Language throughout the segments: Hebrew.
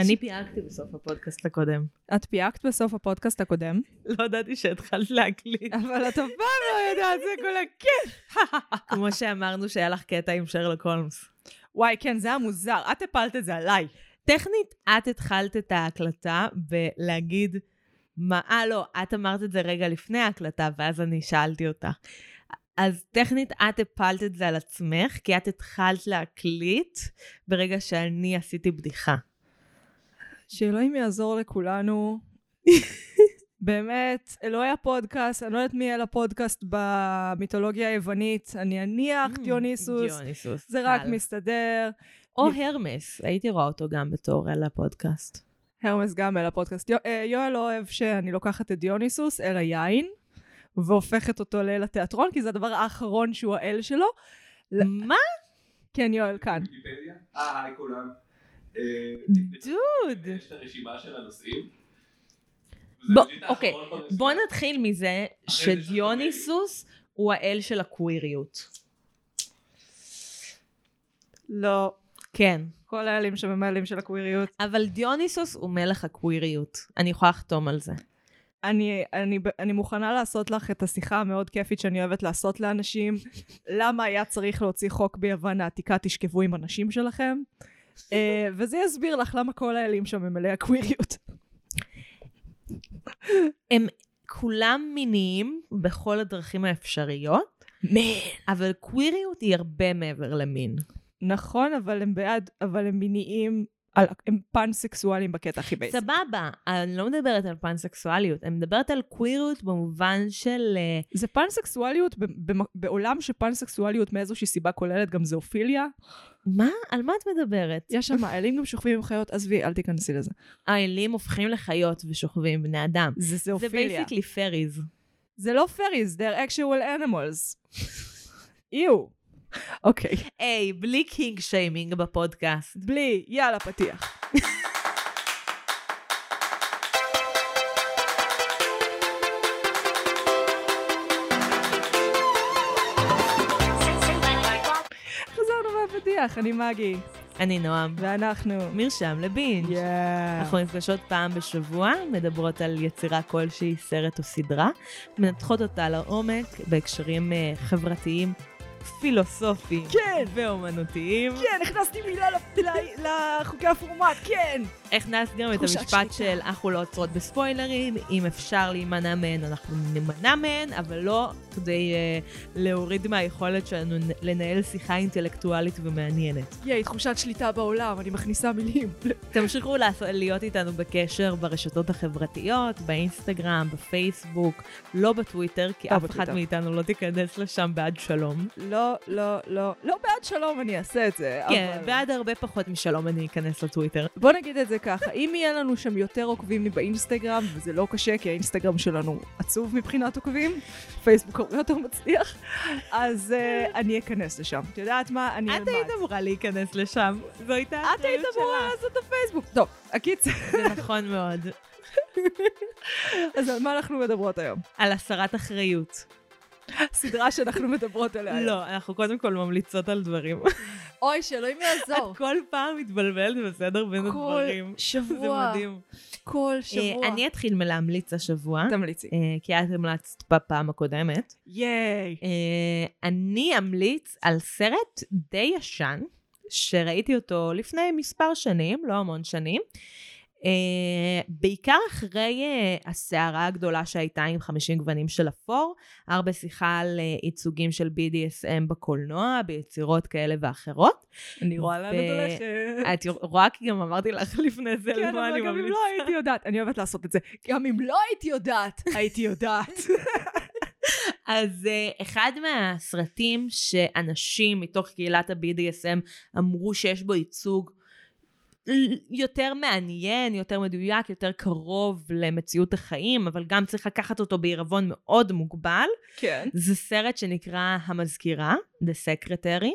אני פייקתי בסוף הפודקאסט הקודם. את פייקת בסוף הפודקאסט הקודם, לא ידעתי שהתחלת להקליט. אבל את אף פעם לא יודעת, זה כל הכיף. כמו שאמרנו שהיה לך קטע עם שרלוק הולמס. וואי, כן, זה היה מוזר, את הפלת את זה עליי. טכנית, את התחלת את ההקלטה בלהגיד, מה, אה, לא, את אמרת את זה רגע לפני ההקלטה, ואז אני שאלתי אותך. אז טכנית, את הפלת את זה על עצמך, כי את התחלת להקליט ברגע שאני עשיתי בדיחה. שאלוהים יעזור לכולנו. באמת, אלוהי הפודקאסט, אני לא יודעת מי יהיה לפודקאסט במיתולוגיה היוונית, אני אניח Mm, דיוניסוס, דיוניסוס. זה רק. מסתדר. או הרמס, הייתי רואה אותו גם בתור על הפודקאסט. הרמס גם אל הפודקאסט. יו- אה, יואל לא אוהב שאני לוקחת את דיוניסוס אל היין, והופכת אותו לאל התיאטרון, כי זה הדבר האחרון שהוא האל שלו. מה? כן, יואל, כאן. אה, היי כולם. אה, דוד. יש את הרשימה של הנושאים. אוקיי. בוא נתחיל מזה שדיוניסוס הוא האל של הקוויריות. לא. כן. כל האלים שם הם האלים של הקוויריות. אבל דיוניסוס הוא מלך הקוויריות. אני יכולה לחתום על זה. אני, אני, אני מוכנה לעשות לך את השיחה המאוד כיפית שאני אוהבת לעשות לאנשים. למה היה צריך להוציא חוק ביוון העתיקה, תשכבו עם הנשים שלכם? Uh, וזה יסביר לך למה כל האלים שם הם מלאי הקוויריות. הם כולם מיניים בכל הדרכים האפשריות, אבל קוויריות היא הרבה מעבר למין. נכון, אבל הם בעד, אבל הם מיניים, על, הם פאנסקסואלים בקטע הכי בייסיק. סבבה, אני לא מדברת על פאנסקסואליות, אני מדברת על קוויריות במובן של... אה, זה פאנסקסואליות ב- ב- בעולם שפאנסקסואליות מאיזושהי סיבה כוללת גם זואפיליה. מה? על מה את מדברת? יש שם האלים גם שוכבים עם חיות, עזבי, אל תיכנסי לזה. האלים הופכים לחיות ושוכבים עם בני אדם. זה זה זואפיליה. basically furries. זה לא furries, they're actual animals. איו. אוקיי, היי, בלי kink shaming בפודקאסט. בלי, יאללה, פתיח. מהפתיח, אני מגי, אני נועם. ואנחנו... מרשם לבינג'. יאה. אנחנו נפגשות פעם בשבוע, מדברות על יצירה כלשהי, סרט או סדרה, מנתחות אותה לעומק בהקשרים אה, חברתיים, פילוסופיים כן. ואומנותיים. כן, הכנסתי מילה לחוקי הפורמט, כן! הכנסת גם את המשפט. של אנחנו לא עוצרות בספוילרים, אם אפשר להימנע מהן אנחנו נימנע מהן, אבל לא כדי uh, להוריד מהיכולת שלנו לנהל שיחה אינטלקטואלית ומעניינת. ייי, תחושת שליטה בעולם, אני מכניסה מילים. תמשיכו להיות איתנו בקשר ברשתות החברתיות, באינסטגרם, בפייסבוק, לא בטוויטר, כי לא אף אחת בטוויטר. מאיתנו לא תיכנס לשם בעד שלום. לא, לא, לא. לא בעד שלום אני אעשה את זה, כן, אבל... בעד הרבה פחות משלום אני אכנס לטוויטר. בוא נגיד את זה ככה, אם יהיה לנו שם יותר עוקבים מבאינסטגרם, וזה לא קשה, כי האינסטגרם שלנו עצוב מבחינת עוקבים, פייסבוק הרבה יותר מצליח, אז uh, אני אכנס לשם. את יודעת מה? אני את אלמד. היית אמורה להיכנס לשם. זו הייתה את היית האחריות אמורה. לעשות את הפייסבוק. טוב, הקיצר, זה נכון מאוד. אז על מה אנחנו מדברות היום? על הסרת אחריות. סדרה שאנחנו מדברות עליה. לא, אנחנו קודם כל ממליצות על דברים. אוי, שאלוהים יעזור. את כל פעם מתבלבלת בסדר בין כל הדברים. זה שבוע, מדהים. כל אה, שבוע. אני אתחיל מלהמליץ השבוע, תמליצי. אה, כי את המלצת בפעם הקודמת. ייי. אה, אני אמליץ על סרט די ישן, שראיתי אותו לפני מספר שנים, לא המון שנים. Uh, בעיקר אחרי uh, הסערה הגדולה שהייתה עם 50 גוונים של אפור, הרבה שיחה על uh, ייצוגים של BDSM בקולנוע, ביצירות כאלה ואחרות. אני רואה לאן את הולכת. את רואה כי גם אמרתי לך לפני זה כן, על מה אבל גם אם. לא הייתי יודעת, אני אוהבת לעשות את זה. גם אם לא הייתי יודעת, הייתי יודעת. אז uh, אחד מהסרטים שאנשים מתוך קהילת ה-BDSM אמרו שיש בו ייצוג יותר מעניין, יותר מדויק, יותר קרוב למציאות החיים, אבל גם צריך לקחת אותו בעירבון מאוד מוגבל. כן. זה סרט שנקרא המזכירה, The Secretary,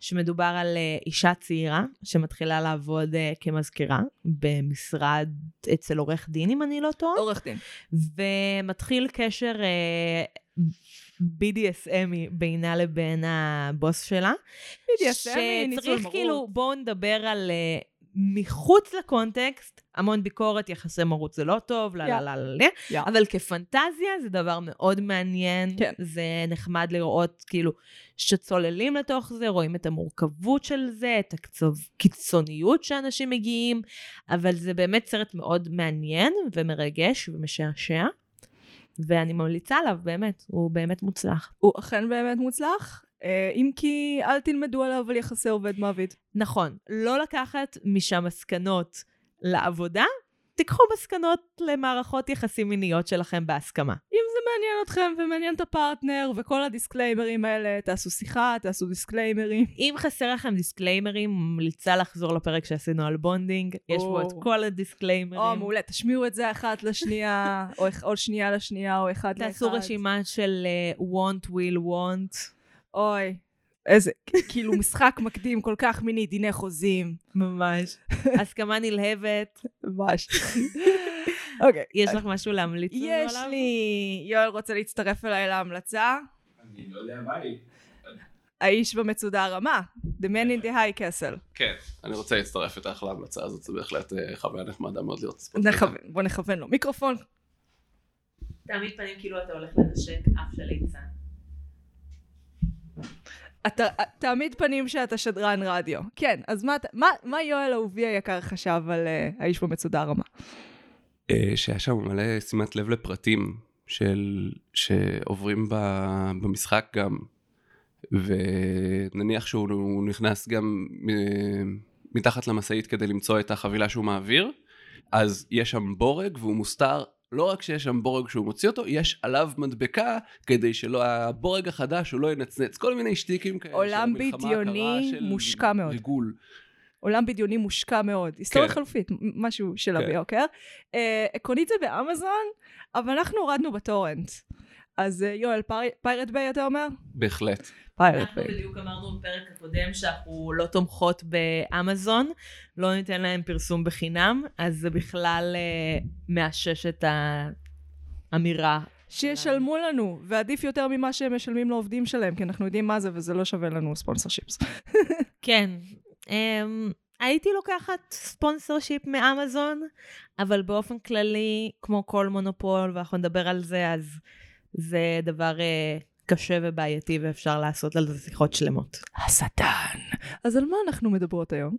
שמדובר על uh, אישה צעירה שמתחילה לעבוד uh, כמזכירה במשרד אצל עורך דין, אם אני לא טועה. עורך דין. ומתחיל קשר אה, BDSMי בינה לבין הבוס שלה. BDSM, ניצול שצריך מרות. כאילו, בואו נדבר על אה, מחוץ לקונטקסט, המון ביקורת, יחסי מרות זה לא טוב, לה לה לה לה לה. אבל כפנטזיה זה דבר מאוד מעניין. כן. זה נחמד לראות, כאילו, שצוללים לתוך זה, רואים את המורכבות של זה, את הקיצוניות שאנשים מגיעים, אבל זה באמת סרט מאוד מעניין ומרגש ומשעשע, ואני ממליצה עליו, באמת, הוא באמת מוצלח. הוא אכן באמת מוצלח, אם כי אל תלמדו עליו על יחסי עובד מעביד. נכון, לא לקחת משם מסקנות לעבודה, תיקחו מסקנות למערכות יחסים מיניות שלכם בהסכמה. אם זה מעניין אתכם ומעניין את הפרטנר וכל ה disclaimers האלה, תעשו שיחה, תעשו disclaimers. אם חסר לכם disclaimers, ממליצה לחזור לפרק שעשינו על Bonding, יש בו את או. כל ה disclaimers. או, מעולה, תשמיעו את זה אחת לשנייה, או, או שנייה לשנייה, או אחד לאחד. תעשו רשימה של uh, want, will, won't. אוי, איזה, כאילו משחק מקדים כל כך מיני, דיני חוזים. ממש. הסכמה נלהבת. ממש. אוקיי. יש לך משהו להמליץ לנו עליו? יש לי... יואל רוצה להצטרף אליי להמלצה? אני לא יודע מה היא. האיש במצודה הרמה. The Man in the High Castle. כן, אני רוצה להצטרף איתך להמלצה הזאת, זה בהחלט אה, חוויה נחמדה מאוד להיות ספורט. בוא נכוון לו. מיקרופון. תעמיד פנים כאילו אתה הולך לנשק אף של ליצן. אתה, תעמיד פנים שאתה שדרן רדיו. כן, אז מה, מה, מה יואל אהובי היקר חשב על uh, האיש במצודה הרמה? אה, שהיה שם מלא שימת לב לפרטים של, שעוברים ב, במשחק גם, ונניח שהוא נכנס גם אה, מתחת למשאית כדי למצוא את החבילה שהוא מעביר, אז יש שם בורג והוא מוסתר. לא רק שיש שם בורג שהוא מוציא אותו, יש עליו מדבקה כדי שלא, הבורג החדש הוא לא ינצנץ, כל מיני שטיקים כאלה. של עולם המלחמה בדיוני הקרה של מושקע מאוד. ריגול. עולם בדיוני מושקע מאוד. היסטוריה כן. חלופית, משהו של כן. ביוקר. Uh, עקרונית זה ב-Amazon, אבל אנחנו הורדנו בטורנט. אז uh, יואל, Pirate Bay אתה אומר? בהחלט. Pirate אנחנו Bay. בדיוק אמרנו בפרק הקודם שאנחנו לא תומכות ב-Amazon, לא ניתן להם פרסום בחינם, אז זה בכלל אה, מאשש את האמירה. שישלמו לנו, ועדיף יותר ממה שהם משלמים לעובדים שלהם, כי אנחנו יודעים מה זה וזה לא שווה לנו sponsorships. כן, אמ, הייתי לוקחת ספונסר שיפ מאמזון, אבל באופן כללי, כמו כל מונופול, ואנחנו נדבר על זה, אז זה דבר אה, קשה ובעייתי, ואפשר לעשות על זה שיחות שלמות. השטן. אז על מה אנחנו מדברות היום?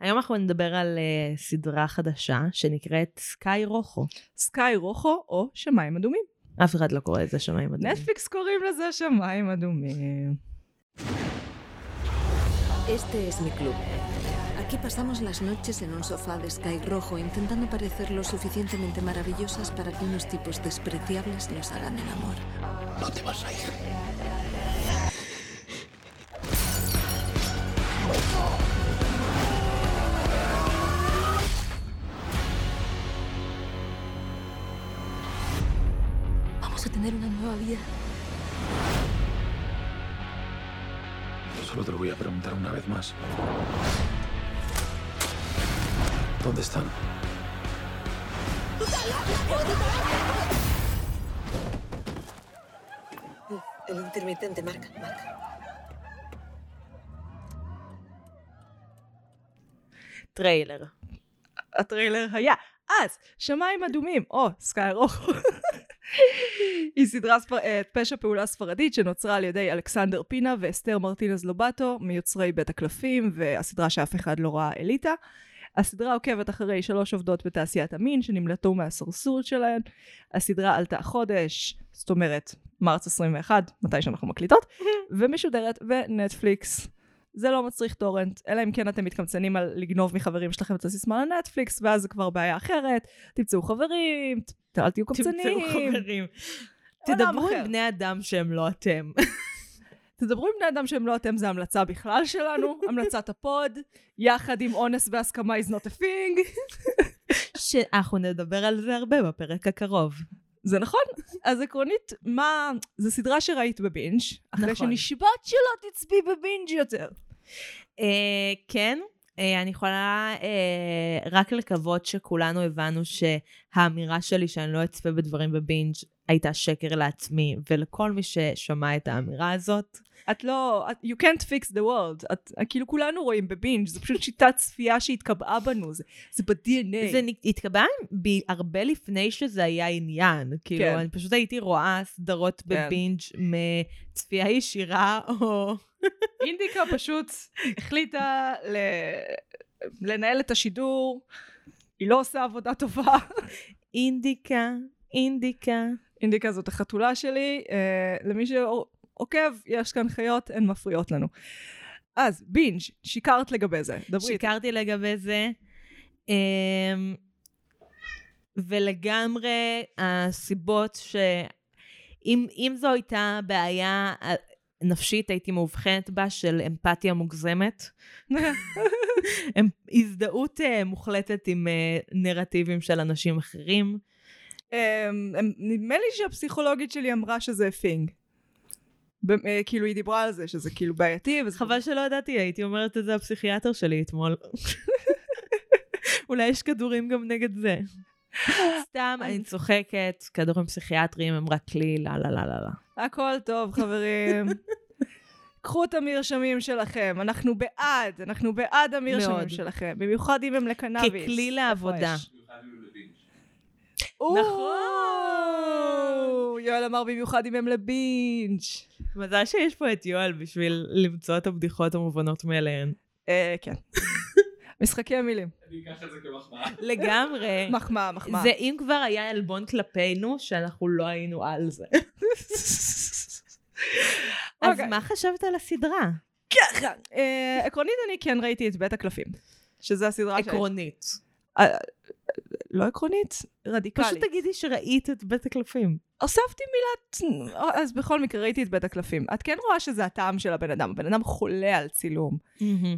היום אנחנו נדבר על uh, סדרה חדשה שנקראת סקאי רוחו. סקאי רוחו או שמיים אדומים. אף אחד לא קורא לזה שמיים אדומים. נטפליקס קוראים לזה שמיים אדומים. Este es mi club. Aquí pasamos las noches en un sofá de sky rojo intentando parecer lo suficientemente maravillosas para que unos tipos despreciables nos hagan el amor. No te vas a ir. Vamos a tener una nueva vida. Solo te lo voy a preguntar una vez más. ¿Dónde están? El intermitente, marca, marca. טריילר. הטריילר היה. אז, שמיים אדומים, או סקאי רוחו. היא סדרה ספר... אה, פשע פעולה ספרדית שנוצרה על ידי אלכסנדר פינה ואסתר מרטינז לובטו, מיוצרי בית הקלפים, והסדרה שאף אחד לא ראה אליטה. הסדרה עוקבת אחרי שלוש עובדות בתעשיית המין שנמלטו מהסרסורת שלהן. הסדרה עלתה חודש, זאת אומרת, מרץ 21, מתי שאנחנו מקליטות, ומשודרת בנטפליקס. זה לא מצריך טורנט, אלא אם כן אתם מתקמצנים על לגנוב מחברים שלכם את הסיסמה ל-Netflix, ואז זה כבר בעיה אחרת. תמצאו חברים, אל תהיו קמצנים. תמצאו חברים. תדברו. עם בני אדם שהם לא אתם. תדברו עם בני אדם שהם לא אתם, זה המלצה בכלל שלנו, המלצת ה pod, יחד עם אונס והסכמה is not a thing. שאנחנו נדבר על זה הרבה בפרק הקרוב. זה נכון. אז עקרונית, מה... זו סדרה שראית בבינג', אחרי נכון. שנשבעת שלא תצפי בבינג' יותר. אה, כן, אה, אני יכולה אה, רק לקוות שכולנו הבנו האמירה שלי שאני לא אצפה בדברים בבינג' הייתה שקר לעצמי, ולכל מי ששמע את האמירה הזאת, את לא, את, you can't fix the world. את, כאילו כולנו רואים בבינג', זה פשוט שיטת צפייה שהתקבעה בנו, זה, זה ב-DNA. זה נ- התקבע ב- הרבה לפני שזה היה עניין. כאילו, כן. אני פשוט הייתי רואה סדרות כן. בבינג' מצפייה ישירה, או... אינדיקה פשוט החליטה ל... לנהל את השידור, היא לא עושה עבודה טובה. אינדיקה, אינדיקה. אינדיקה זאת החתולה שלי, אה, למי שעוקב, יש כאן חיות, הן מפריעות לנו. אז בינג', שיקרת לגבי זה, דברי. שיקרתי לגבי זה. אמ, ולגמרי הסיבות ש... אם, אם זו הייתה בעיה אה, נפשית, הייתי מאובחנת בה של אמפתיה מוגזמת. הזדהות אה, מוחלטת עם אה, נרטיבים של אנשים אחרים. אמ, אמ, נדמה לי שהפסיכולוגית שלי אמרה שזה פינג. אה, כאילו היא דיברה על זה, שזה כאילו בעייתי. וזה חבל שלא ידעתי, הייתי אומרת את זה הפסיכיאטר שלי אתמול. אולי יש כדורים גם נגד זה. סתם, אני צוחקת, כדורים פסיכיאטריים הם רק כלי, לא, לא, לא, לא, לא. הכל טוב, חברים. קחו את המרשמים שלכם, אנחנו בעד, אנחנו בעד המרשמים מאוד. שלכם, במיוחד אם הם לקנאביס. ככלי לעבודה. לבינג'. או, יואל אמר במיוחד אם הם לבינג'. מזל שיש פה את יואל בשביל למצוא את הבדיחות המובנות מאליהן. אה, כן. משחקי המילים. אני אקח את זה כמחמאה. לגמרי. מחמאה, מחמאה. זה אם כבר היה עלבון כלפינו, שאנחנו לא היינו על זה. אז אוקיי. מה חשבת על הסדרה? ככה. אה, עקרונית אני כן ראיתי את בית הקלפים. שזה הסדרה ש... עקרונית. אה, לא עקרונית, רדיקלית. פשוט תגידי שראית את בית הקלפים. הוספתי מילת... אז בכל מקרה ראיתי את בית הקלפים. את כן רואה שזה הטעם של הבן אדם. הבן אדם חולה על צילום.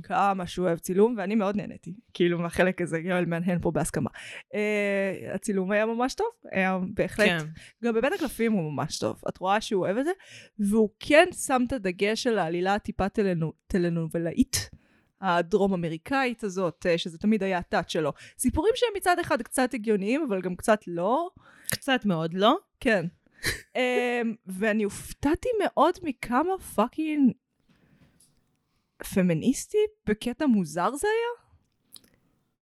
כמה שהוא אוהב צילום, ואני מאוד נהניתי. כאילו מהחלק הזה, יואל מהנהן פה בהסכמה. Uh, הצילום היה ממש טוב, היה בהחלט. כן. גם בבית הקלפים הוא ממש טוב. את רואה שהוא אוהב את זה, והוא כן שם את הדגש על העלילה הטיפה טלנו, טלנובלאית. הדרום אמריקאית הזאת, אה, שזה תמיד היה ה touch שלו. סיפורים שהם מצד אחד קצת הגיוניים, אבל גם קצת לא. קצת מאוד, לא? כן. um, ואני הופתעתי מאוד מכמה fucking פמיניסטי בקטע מוזר זה היה.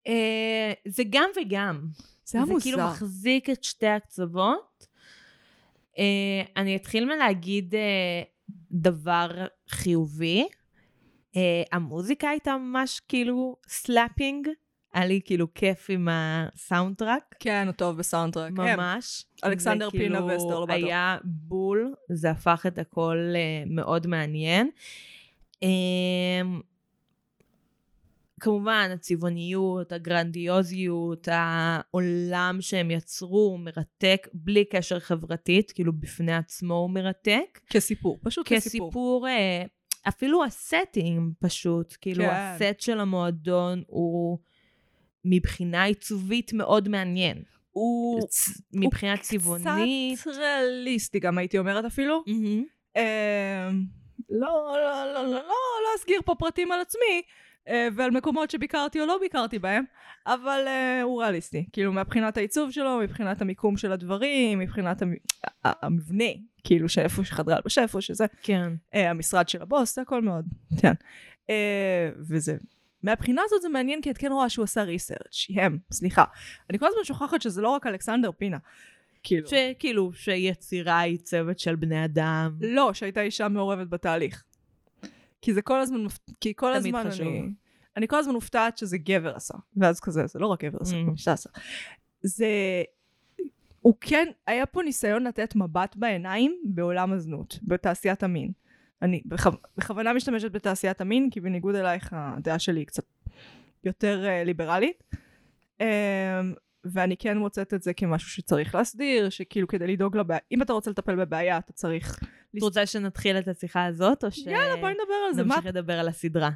אה, זה גם וגם. זה היה זה כאילו מוזר. מחזיק את שתי הקצוות. אה, אני אתחיל מלהגיד אה, דבר חיובי. אה, המוזיקה הייתה ממש כאילו slapping. היה לי כאילו כיף עם ה soundtrack. כן, הוא טוב ב soundtrack. ממש. אלכסנדר זה כאילו פינה ואסתר לובטו. היה בול, זה הפך את הכל אה, מאוד מעניין. אה, כמובן, הצבעוניות, הגרנדיוזיות, העולם שהם יצרו הוא מרתק, בלי קשר חברתית, כאילו בפני עצמו הוא מרתק. כסיפור, פשוט כסיפור. כסיפור, אה, אפילו הסטינג פשוט, כאילו כן. הסט של המועדון הוא מבחינה עיצובית מאוד מעניין. הוא צ- מבחינה צבעונית. קצת ריאליסטי גם הייתי אומרת אפילו. מהמם. אמ, לא, לא, לא, לא, לא, לא אסגיר פה פרטים על עצמי, אה, ועל מקומות שביקרתי או לא ביקרתי בהם, אבל אה, הוא ריאליסטי. כאילו, מבחינת העיצוב שלו, מבחינת המיקום של הדברים, מבחינת המ- המבנה, כאילו, שאיפה שחדרי הלבשה, איפה שזה, כן. אה, המשרד של הבוס, זה הכל מאוד, כן. אה, וזה, מהבחינה הזאת זה מעניין, כי את כן רואה שהוא עשה ריסרצ', הם, סליחה. אני כל הזמן שוכחת שזה לא רק אלכסנדר פינה. כאילו, שכאילו, שיצירה היא צוות של בני אדם. לא, שהייתה אישה מעורבת בתהליך. כי זה כל הזמן, כי כל הזמן חשוב. אני... אני כל הזמן מופתעת שזה גבר עשה. ואז כזה, זה לא רק גבר עשה, Mm. גם אישה עשה. זה... הוא כן, היה פה ניסיון לתת מבט בעיניים בעולם הזנות, בתעשיית המין. אני בכו... בכוונה משתמשת בתעשיית המין, כי בניגוד אלייך הדעה שלי היא קצת יותר uh, ליברלית. Um, ואני כן מוצאת את זה כמשהו שצריך להסדיר, שכאילו כדי לדאוג לבעיה, אם אתה רוצה לטפל בבעיה, אתה צריך... את רוצה שנתחיל את השיחה הזאת, או ש... יאללה, בואי נדבר על זה. נמשיך לדבר על הסדרה.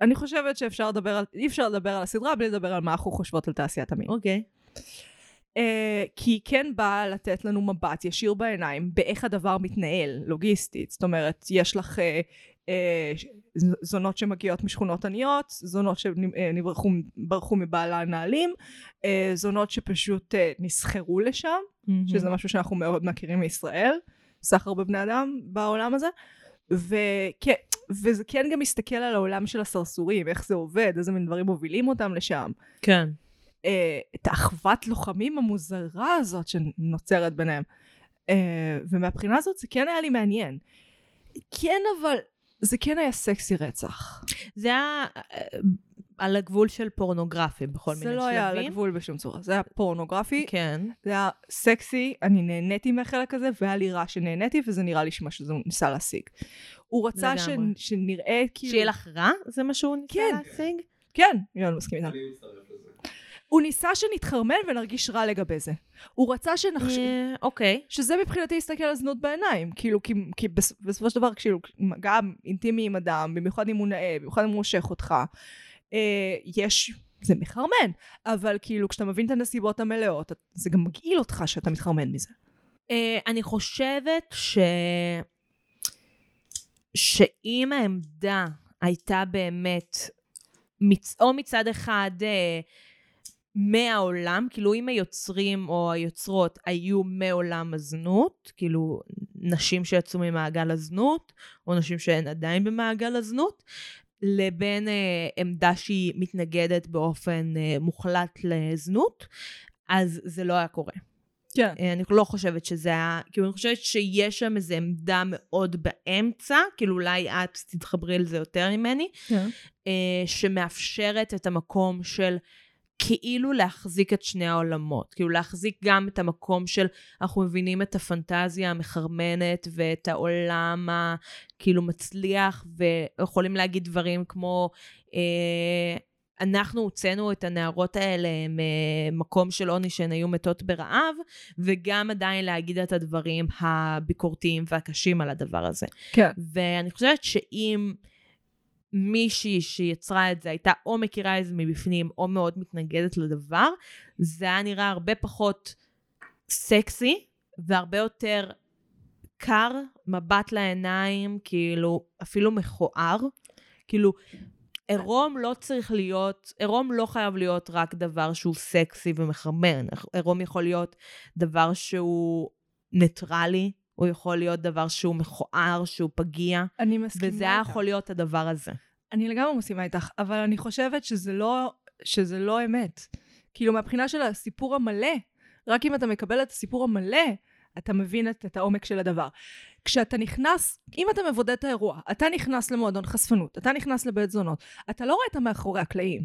אני חושבת שאפשר לדבר על, אי אפשר לדבר על הסדרה בלי לדבר על מה אנחנו חושבות על תעשיית המין. אוקיי. Uh, כי היא כן באה לתת לנו מבט ישיר בעיניים באיך הדבר מתנהל, לוגיסטית. זאת אומרת, יש לך אה, ז- זונות שמגיעות משכונות עניות, זונות שברחו מבעלה הנעלים, אה, זונות שפשוט אה, נסחרו לשם, שזה משהו שאנחנו מאוד מכירים מישראל, סחר בבני אדם בעולם הזה, וכן, וזה כן גם מסתכל על העולם של הסרסורים, איך זה עובד, איזה מין דברים מובילים אותם לשם. כן. אה, את האחוות לוחמים המוזרה הזאת שנוצרת ביניהם. אה, ומהבחינה הזאת זה כן היה לי מעניין. כן, אבל זה כן היה סקסי רצח. זה היה אה, על הגבול של פורנוגרפי בכל מיני זה שלבים. לא היה על הגבול בשום צורה. זה היה פורנוגרפי, כן. זה היה סקסי, אני נהניתי מהחלק הזה, והיה לי רע שנהניתי, וזה נראה לי שמה שזה ניסה להשיג. הוא רצה ש... שנראה כאילו... שיהיה לך רע? זה מה שהוא ניסה כן. להשיג? כן, יואל מסכים איתך. הוא ניסה שנתחרמן ונרגיש רע לגבי זה. הוא רצה שנחש... אה, אוקיי. שזה מבחינתי להסתכל על זנות בעיניים. כאילו, כי, כי בס, בסופו של דבר, כאילו, גם אינטימי עם אדם, במיוחד אם הוא נאה, במיוחד אם הוא מושך אותך, אה, יש... זה מחרמן, אבל כאילו כשאתה מבין את הנסיבות המלאות, זה גם מגעיל אותך שאתה מתחרמן מזה. אה, אני חושבת ש... שאם העמדה הייתה באמת מצ... או מצד אחד אה, מהעולם, כאילו אם היוצרים או היוצרות היו מעולם הזנות, כאילו נשים שיצאו ממעגל הזנות, או נשים שהן עדיין במעגל הזנות, לבין אה, עמדה שהיא מתנגדת באופן אה, מוחלט לזנות, אז זה לא היה קורה. כן. אה, אני לא חושבת שזה היה, כאילו אני חושבת שיש שם איזו עמדה מאוד באמצע, כאילו אולי את תתחברי לזה יותר ממני, כן. אה, שמאפשרת את המקום של כאילו להחזיק את שני העולמות, כאילו להחזיק גם את המקום של אנחנו מבינים את הפנטזיה המחרמנת ואת העולם הכאילו מצליח ויכולים להגיד דברים כמו אה, אנחנו הוצאנו את הנערות האלה ממקום של עוני שהן היו מתות ברעב, וגם עדיין להגיד את הדברים הביקורתיים והקשים על הדבר הזה. כן. ואני חושבת שאם מישהי שיצרה את זה הייתה או מכירה את זה מבפנים, או מאוד מתנגדת לדבר, זה היה נראה הרבה פחות סקסי, והרבה יותר קר, מבט לעיניים, כאילו, אפילו מכוער. כאילו, עירום לא צריך להיות, עירום לא חייב להיות רק דבר שהוא סקסי ומחרמן. עירום יכול להיות דבר שהוא ניטרלי, הוא יכול להיות דבר שהוא מכוער, שהוא פגיע, אני מסכימה וזה היה. יכול להיות הדבר הזה. אני לגמרי מסכימה איתך, אבל אני חושבת שזה לא, שזה לא אמת. כאילו, מהבחינה של הסיפור המלא, רק אם אתה מקבל את הסיפור המלא, אתה מבין את, את העומק של הדבר. כשאתה נכנס, אם אתה מבודד את האירוע, אתה נכנס למועדון חשפנות, אתה נכנס לבית זונות, אתה לא רואה את המאחורי הקלעים,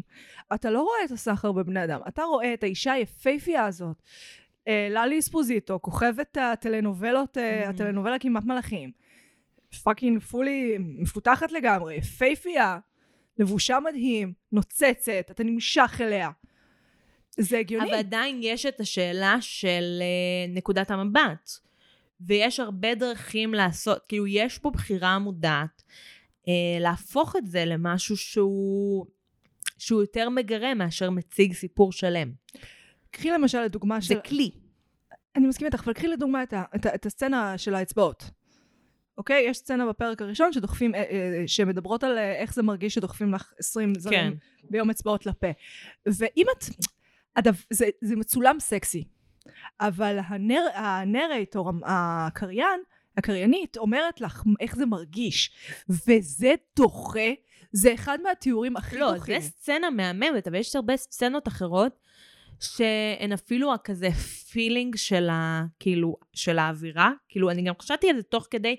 אתה לא רואה את הסחר בבני אדם, אתה רואה את האישה היפהפייה הזאת, אה, ללי אספוזיטו, כוכבת הטלנובלות, אה, Mhm. הטלנובלה כמעט מלאכים, fucking fully מפותחת לגמרי, יפהפייה, לבושה מדהים, נוצצת, אתה נמשך אליה. זה הגיוני. אבל עדיין יש את השאלה של uh, נקודת המבט. ויש הרבה דרכים לעשות, כאילו יש פה בחירה מודעת uh, להפוך את זה למשהו שהוא, שהוא יותר מגרה מאשר מציג סיפור שלם. קחי למשל לדוגמה של... זה כלי. אני מסכימה איתך, אבל קחי לדוגמה את, את, את הסצנה של האצבעות. אוקיי? יש סצנה בפרק הראשון שדוחפים, אה, אה, שמדברות על אה, איך זה מרגיש שדוחפים לך 20 זרים כן. ביום אצבעות לפה. ואם את... הדו, זה, זה מצולם סקסי, אבל הנר, הנרייטור, הקריין, הקריינית, אומרת לך איך זה מרגיש, וזה דוחה, זה אחד מהתיאורים הכי לא, דוחים. זה סצנה מהממת, אבל יש הרבה סצנות אחרות שהן אפילו כזה פילינג של, ה, כאילו, של האווירה. כאילו, אני גם חשבתי על זה תוך כדי,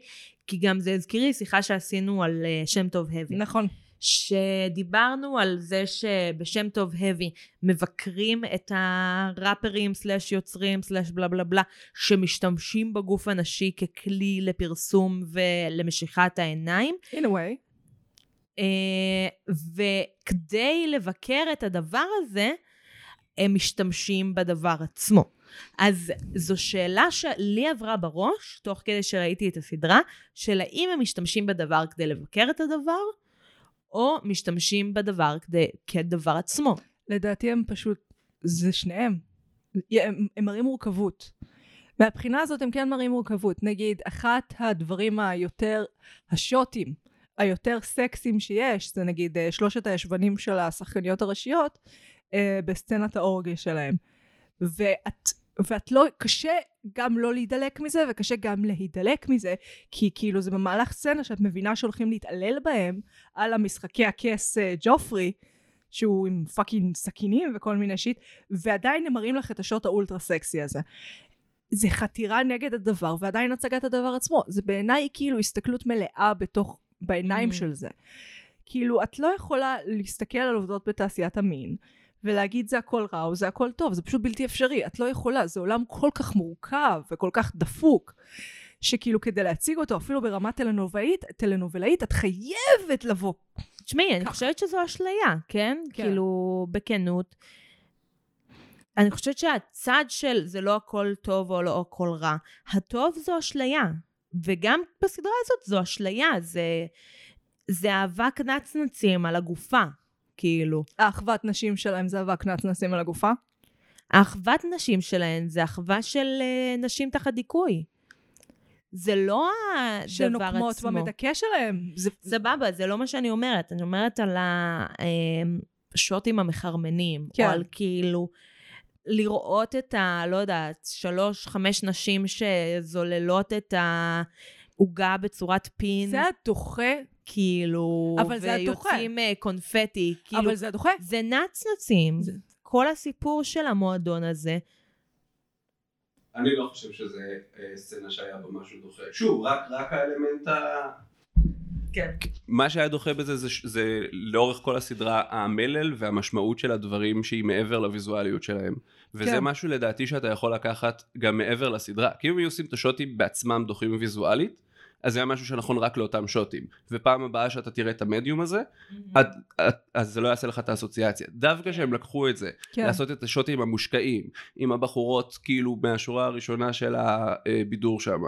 כי גם זה הזכיר לי שיחה שעשינו על uh, שם טוב הבי. נכון. שדיברנו על זה שבשם טוב הבי מבקרים את הראפרים סלאש יוצרים סלאש בלה בלה בלה שמשתמשים בגוף הנשי ככלי לפרסום ולמשיכת העיניים in a way. אה, וכדי לבקר את הדבר הזה הם משתמשים בדבר עצמו. אז זו שאלה שלי עברה בראש תוך כדי שראיתי את הסדרה של האם הם משתמשים בדבר כדי לבקר את הדבר או משתמשים בדבר כדי, כדבר עצמו. לדעתי הם פשוט, זה שניהם. הם, הם מראים מורכבות. מהבחינה הזאת הם כן מראים מורכבות. נגיד, אחת הדברים היותר השוטים היותר סקסים שיש, זה נגיד אה, שלושת הישבנים של השחקניות הראשיות אה, בסצנת האורגיה שלהם. ואת, ואת לא, קשה גם לא להידלק מזה וקשה גם להידלק מזה כי כאילו זה במהלך סצנה שאת מבינה שהולכים להתעלל בהם על המשחקי הכס אה, ג'ופרי שהוא עם fucking סכינים וכל מיני shit ועדיין הם מראים לך את השוט האולטרה סקסי הזה. זה חתירה נגד הדבר ועדיין הצגת הדבר עצמו. זה בעיניי כאילו הסתכלות מלאה בתוך בעיניים Mm. של זה. כאילו את לא יכולה להסתכל על עובדות בתעשיית המין ולהגיד זה הכל רע או זה הכל טוב זה פשוט בלתי אפשרי את לא יכולה זה עולם כל כך מורכב וכל כך דפוק שכאילו כדי להציג אותו אפילו ברמה טלנובלאית טלנובלאית את חייבת לבוא תשמעי, אני. חושבת שזו אשליה, כן? כן. כאילו, בכנות. אני חושבת שהצד של זה לא הכל טוב או לא הכל רע, הטוב זו אשליה. וגם בסדרה הזאת זו אשליה, זה, זה אהבה נצנצים על הגופה, כאילו. האחוות נשים שלהם זה אבק נצנסים על הגופה האחוות נשים שלהן זה אחווה של uh, נשים תחת דיכוי. זה לא הדבר עצמו. שנוקמות במדכא שלהם זה סבבה, זה לא מה שאני אומרת. אני אומרת על השוטים המחרמנים, כן. או על כאילו לראות את ה... לא יודעת, שלוש, חמש נשים שזוללות את העוגה בצורת פין, זה הדוחה כאילו, אבל זה הדוחה. ויוצאים אה, קונפטי, כאילו, אבל זה הדוחה זה נצנצים. זה- כל הסיפור של המועדון הזה, אני לא חושב שזה אה, סצנה שהיה בה משהו דוחה. שוב, רק, רק האלמנט ה... כן. מה שהיה דוחה בזה זה, זה לאורך כל הסדרה המלל והמשמעות של הדברים שהיא מעבר לוויזואליות שלהם. וזה כן. משהו לדעתי שאתה יכול לקחת גם מעבר לסדרה. כי אם היו עושים את השוטים בעצמם דוחים ויזואלית, אז זה היה משהו שנכון רק לאותם שוטים. ופעם הבאה שאתה תראה את המדיום הזה, את, את, אז זה לא יעשה לך את האסוציאציה. דווקא שהם לקחו את זה, כן. לעשות את השוטים המושקעים, עם הבחורות כאילו מהשורה הראשונה של הבידור שם,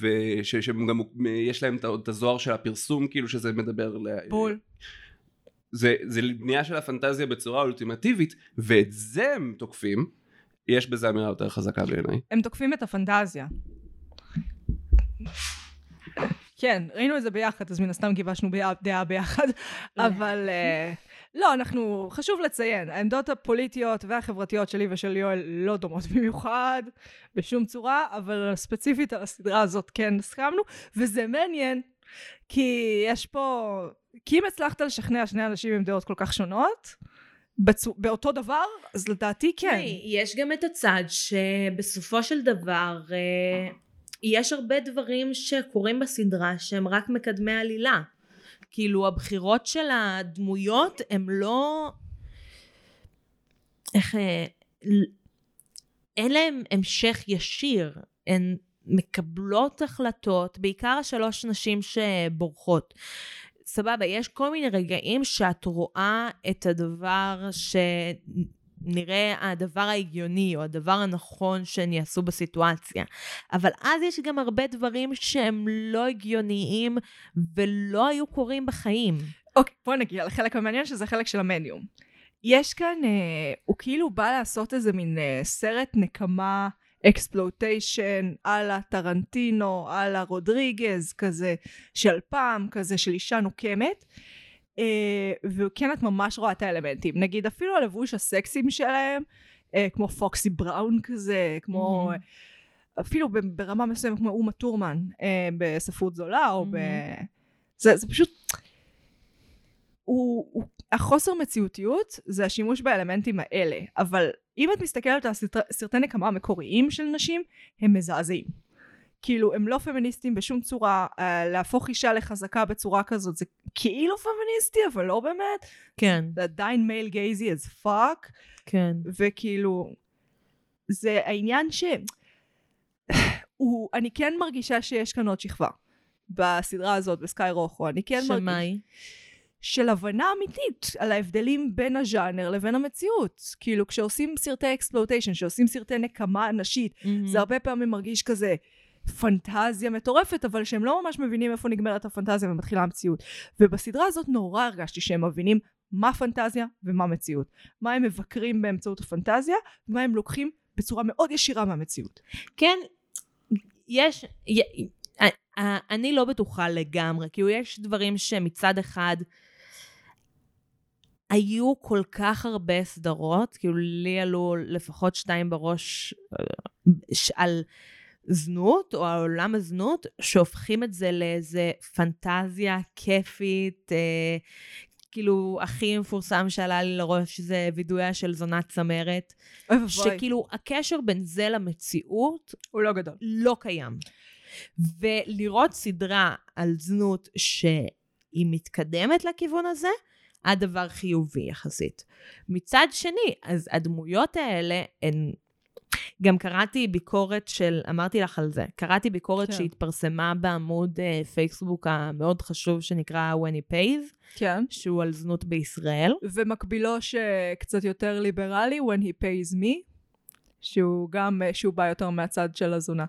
ושהם גם, יש להם את הזוהר של הפרסום כאילו שזה מדבר, ל- בול זה, זה בנייה של הפנטזיה בצורה אולטימטיבית, ואת זה הם תוקפים, יש בזה אמירה יותר חזקה בעיניי. הם תוקפים את הפנטזיה. כן, ראינו את זה ביחד, אז מן הסתם גיבשנו דעה ביחד, אבל אה, לא, אנחנו, חשוב לציין, העמדות הפוליטיות והחברתיות שלי ושל יואל לא דומות במיוחד, בשום צורה, אבל ספציפית על הסדרה הזאת כן הסכמנו, וזה מעניין, כי יש פה, כי אם הצלחת לשכנע שני אנשים עם דעות כל כך שונות, בצו, באותו דבר, אז לדעתי כן. יש גם את הצד שבסופו של דבר אה, יש הרבה דברים שקורים בסדרה שהם רק מקדמי עלילה. כאילו הבחירות של הדמויות הם לא... איך... אה, אין להם המשך ישיר. הן מקבלות החלטות, בעיקר השלוש נשים שבורחות. סבבה, יש כל מיני רגעים שאת רואה את הדבר שנראה הדבר ההגיוני או הדבר הנכון שהן יעשו בסיטואציה. אבל אז יש גם הרבה דברים שהם לא הגיוניים ולא היו קורים בחיים. אוקיי, בוא נגיע לחלק המעניין שזה החלק של המדיום. יש כאן, אה, הוא כאילו בא לעשות איזה מין אה, סרט נקמה, אקספלוטיישן, על הטרנטינו, על הרודריגז כזה, של פעם, כזה של אישה נוקמת. אה, וכן את ממש רואה את האלמנטים. נגיד אפילו הלבוש הסקסים שלהם, אה, כמו פוקסי בראון כזה, כמו... אפילו ב- ברמה מסוימת כמו אומה טורמן אה, בספרות זולה או ב... מהמם. זה, זה פשוט... הוא, הוא, החוסר מציאותיות זה השימוש באלמנטים האלה, אבל אם את מסתכלת על סרטי נקמה המקוריים של נשים, הם מזעזעים. כאילו, הם לא פמיניסטים בשום צורה, אה, להפוך אישה לחזקה בצורה כזאת, זה כאילו פמיניסטי, אבל לא באמת. כן, זה עדיין male gaze-y as fuck. כן. וכאילו זה העניין ש... הוא, אני כן מרגישה שיש כאן עוד שכבה בסדרה הזאת בסקאי רוחו אני כן שמה מרגישה היא? של הבנה אמיתית על ההבדלים בין הז'אנר לבין המציאות כאילו כשעושים סרטי exploitation שעושים סרטי נקמה נשית מהמם. זה הרבה פעמים מרגיש כזה פנטזיה מטורפת אבל שהם לא ממש מבינים איפה נגמרת הפנטזיה ומתחילה המציאות. ובסדרה הזאת נורא הרגשתי שהם מבינים מה פנטזיה ומה מציאות. מה הם מבקרים באמצעות הפנטזיה ומה הם לוקחים בצורה מאוד ישירה מהמציאות. כן, יש, אני לא בטוחה לגמרי, כאילו יש דברים שמצד אחד היו כל כך הרבה סדרות, כאילו לי עלו לפחות שתיים בראש אה, על זנות, או על עולם הזנות, שהופכים את זה לאיזה פנטזיה כיפית, אה, כאילו הכי מפורסם שעלה לי לראש זה וידויה של זונת צמרת, אוי ואבוי, שכאילו הקשר בין זה למציאות הוא לא גדול. לא קיים. ולראות סדרה על זנות שהיא מתקדמת לכיוון הזה, הדבר חיובי יחסית. מצד שני, אז הדמויות האלה הן... גם קראתי ביקורת של, אמרתי לך על זה, קראתי ביקורת כן. שהתפרסמה בעמוד אה, פייסבוק המאוד חשוב שנקרא When He Pays, כן. שהוא על זנות בישראל. ומקבילו שקצת יותר ליברלי, When he pays me, שהוא גם, אה, שהוא בא יותר מהצד של הזונה.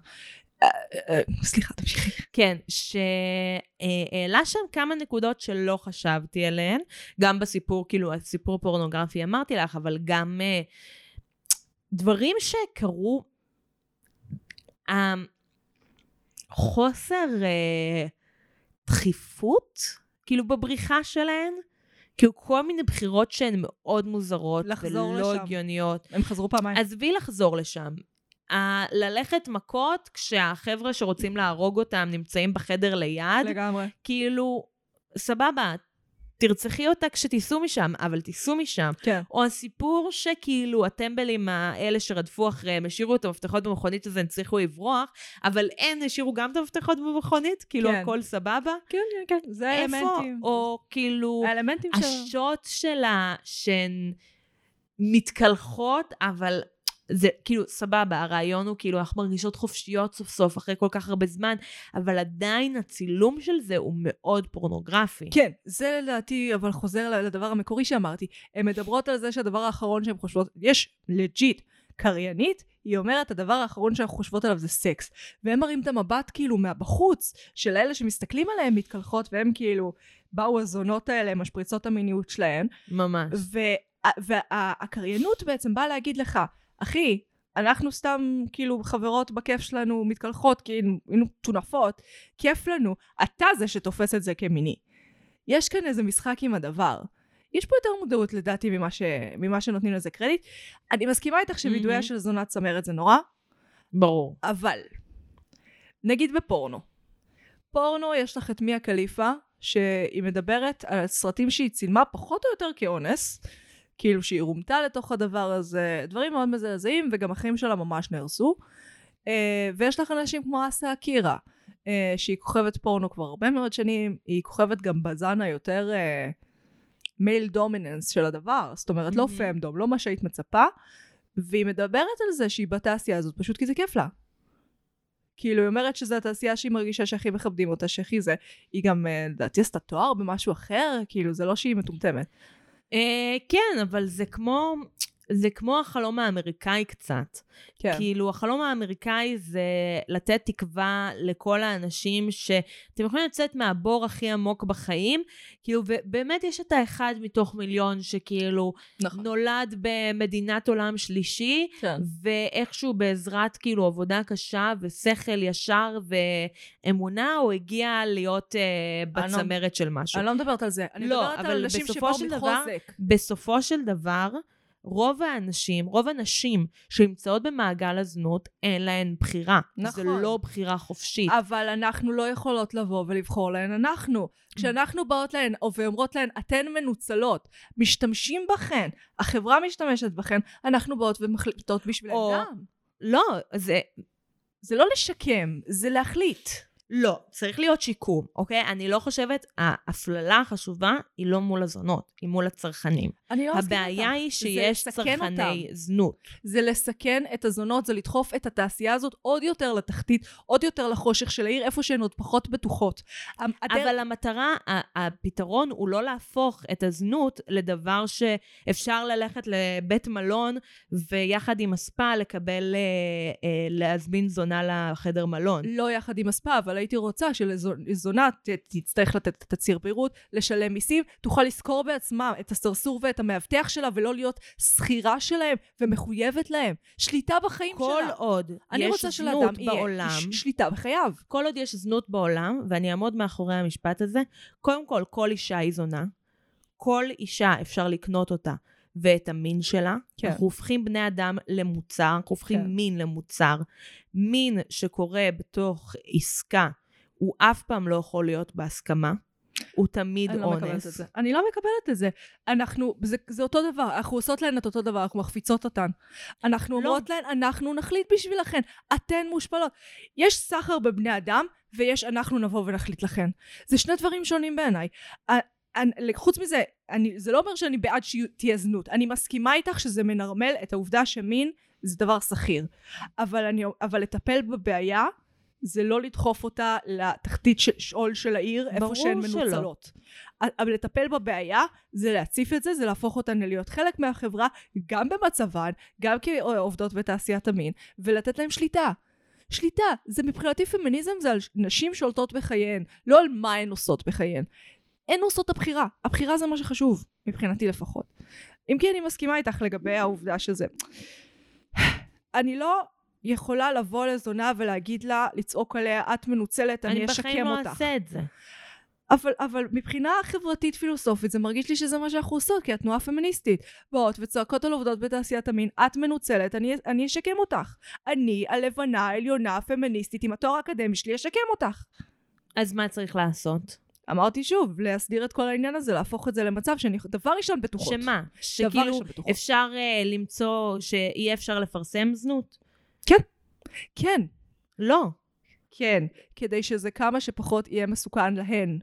אה, סליחה, תמשיכי. כן, שהעלה שם כמה נקודות שלא חשבתי עליהן, גם בסיפור, כאילו, הסיפור פורנוגרפי אמרתי לך, אבל גם אה, דברים שקרו, החוסר אה, דחיפות, כאילו, בבריחה שלהן, כאילו, כל מיני בחירות שהן מאוד מוזרות, ולא לשם. הגיוניות. הם חזרו פעמיים. עזבי לחזור לשם. ה- ללכת מכות כשהחבר'ה שרוצים להרוג אותם נמצאים בחדר ליד, לגמרי. כאילו, סבבה, תרצחי אותה כשתיסעו משם, אבל תיסעו משם. כן. או הסיפור שכאילו הטמבלים האלה שרדפו אחריהם, השאירו את המפתחות במכונית אז הם הצליחו לברוח, אבל הן השאירו גם את המפתחות במכונית, כאילו כן. הכל סבבה. כן, כן, כן. זה איפה? האלמנטים. או כאילו... האלמנטים של... השוט שלה, שהן מתקלחות, אבל זה כאילו, סבבה, הרעיון הוא כאילו, אנחנו מרגישות חופשיות סוף סוף, אחרי כל כך הרבה זמן, אבל עדיין הצילום של זה הוא מאוד פורנוגרפי. כן, זה לדעתי, אבל חוזר לדבר המקורי שאמרתי. הן מדברות על זה שהדבר האחרון שהן חושבות, יש legit קריינית, היא אומרת, הדבר האחרון שאנחנו חושבות עליו זה סקס. והם מראים את המבט כאילו מהבחוץ, של אלה שמסתכלים עליהם מתקלחות, והם כאילו, באו הזונות האלה, משפריצות המיניות שלהן, ממש. והקריינות בעצם באה להגיד לך, אחי, אנחנו סתם כאילו חברות בכיף שלנו מתקלחות היינו מטונפות, כיף לנו, אתה זה שתופס את זה כמיני. יש כאן איזה משחק עם הדבר. יש פה יותר מודעות לדעתי ממה, ש... ממה שנותנים לזה קרדיט. אני מסכימה איתך שווידויה מהמם. של זונת צמרת זה נורא, ברור. אבל נגיד בפורנו. פורנו יש לך את מיה קליפה, שהיא מדברת על סרטים שהיא צילמה פחות או יותר כאונס, כאילו שהיא רומתה לתוך הדבר הזה, דברים מאוד מזעזעים, וגם החיים שלה ממש נהרסו. אה, ויש לך אנשים כמו אסה אקירה, אה, שהיא כוכבת פורנו כבר הרבה מאוד שנים, היא כוכבת גם בזן היותר מייל דומיננס של הדבר, זאת אומרת לא מהמם. פמדום, לא מה שהיית מצפה, והיא מדברת על זה שהיא בתעשייה הזאת פשוט כי זה כיף לה. כאילו היא אומרת שזו התעשייה שהיא מרגישה שהכי מכבדים אותה, שהכי זה. היא גם, אה, לדעתי, עשתה תואר במשהו אחר, כאילו זה לא שהיא מטומטמת. אה, כן, אבל זה כמו... זה כמו החלום האמריקאי קצת. כן. כאילו, החלום האמריקאי זה לתת תקווה לכל האנשים שאתם יכולים לצאת מהבור הכי עמוק בחיים, כאילו, ובאמת יש את האחד מתוך מיליון שכאילו נכון. נולד במדינת עולם שלישי, כן. ואיכשהו בעזרת כאילו עבודה קשה ושכל ישר ואמונה, הוא הגיע להיות אה, לא- בצמרת של משהו. אני לא מדברת על זה. אני לא, מדברת על אנשים בסופו שבאו של דבר- מחוזק. בסופו של דבר, רוב האנשים, רוב הנשים שנמצאות במעגל הזנות, אין להן בחירה. נכון. זה לא בחירה חופשית. אבל אנחנו לא יכולות לבוא ולבחור להן אנחנו. כשאנחנו באות להן ואומרות להן, אתן מנוצלות, משתמשים בכן, החברה משתמשת בכן, אנחנו באות ומחליטות בשבילן או- גם. לא, זה... זה לא לשקם, זה להחליט. לא, צריך להיות שיקום, אוקיי? אני לא חושבת, ההפללה החשובה היא לא מול הזונות, היא מול הצרכנים. אני לא מסכימה הבעיה איתך. היא שיש צרכני אותם. זנות. זה לסכן את הזונות, זה לדחוף את התעשייה הזאת עוד יותר לתחתית, עוד יותר לחושך של העיר, איפה שהן עוד פחות בטוחות. אבל המטרה, הפתרון הוא לא להפוך את הזנות לדבר שאפשר ללכת לבית מלון ויחד עם הספא לקבל, אה, אה, להזמין זונה לחדר מלון. לא יחד עם הספא, אבל אבל הייתי רוצה שלזונה תצטרך לתת את תצהיר ביירות, לשלם מיסים, תוכל לשכור בעצמה את הסרסור ואת המאבטח שלה ולא להיות שכירה שלהם ומחויבת להם. שליטה בחיים כל שלה. עוד אני יש זנות בעולם, ש- שליטה בחייו. כל עוד יש זנות בעולם, ואני אעמוד מאחורי המשפט הזה, קודם כל, כל אישה היא זונה. כל אישה אפשר לקנות אותה ואת המין שלה. כן. אנחנו הופכים בני אדם למוצר, אנחנו הופכים כן. מין למוצר. מין שקורה בתוך עסקה, הוא אף פעם לא יכול להיות בהסכמה. הוא תמיד אני לא מקבלת את אונס. זה. אני לא מקבלת את זה. אנחנו, זה, זה אותו דבר, אנחנו עושות להן את אותו דבר, אנחנו מחפיצות אותן. אנחנו לא. אומרות להן, אנחנו נחליט בשבילכן, אתן מושפלות. יש סחר בבני אדם, ויש אנחנו נבוא ונחליט לכן. זה שני דברים שונים בעיניי. חוץ מזה, אני, זה לא אומר שאני בעד שתהיה זנות. אני מסכימה איתך שזה מנרמל את העובדה שמין זה דבר שכיר. אבל, אני, אבל לטפל בבעיה, זה לא לדחוף אותה לתחתית של שאול של העיר, איפה שהן שלא. מנוצלות. אבל לטפל בבעיה זה להציף את זה, זה להפוך אותן להיות חלק מהחברה, גם במצבן, גם כעובדות בתעשיית המין, ולתת להן שליטה. שליטה, זה מבחינתי פמיניזם זה על נשים שולטות בחייהן, לא על מה הן עושות בחייהן. הן עושות את הבחירה, הבחירה זה מה שחשוב, מבחינתי לפחות. אם כי אני מסכימה איתך לגבי העובדה שזה. אני לא יכולה לבוא לזונה ולהגיד לה, לצעוק עליה, את מנוצלת, אני, אני אשקם בחיים לא אותך. אעשה את זה. אבל, אבל מבחינה חברתית פילוסופית זה מרגיש לי שזה מה שאנחנו עושות כי התנועה פמיניסטית באות וצועקות על עובדות בתעשיית המין את מנוצלת אני, אני אשקם אותך אני הלבנה העליונה הפמיניסטית עם התואר האקדמי שלי אשקם אותך אז מה צריך לעשות? אמרתי שוב להסדיר את כל העניין הזה להפוך את זה למצב שאני דבר ראשון בטוחות שמה? שכאילו. אפשר uh, למצוא שיהיה אפשר לפרסם זנות? כן לא. כן כדי שזה כמה שפחות יהיה מסוכן להן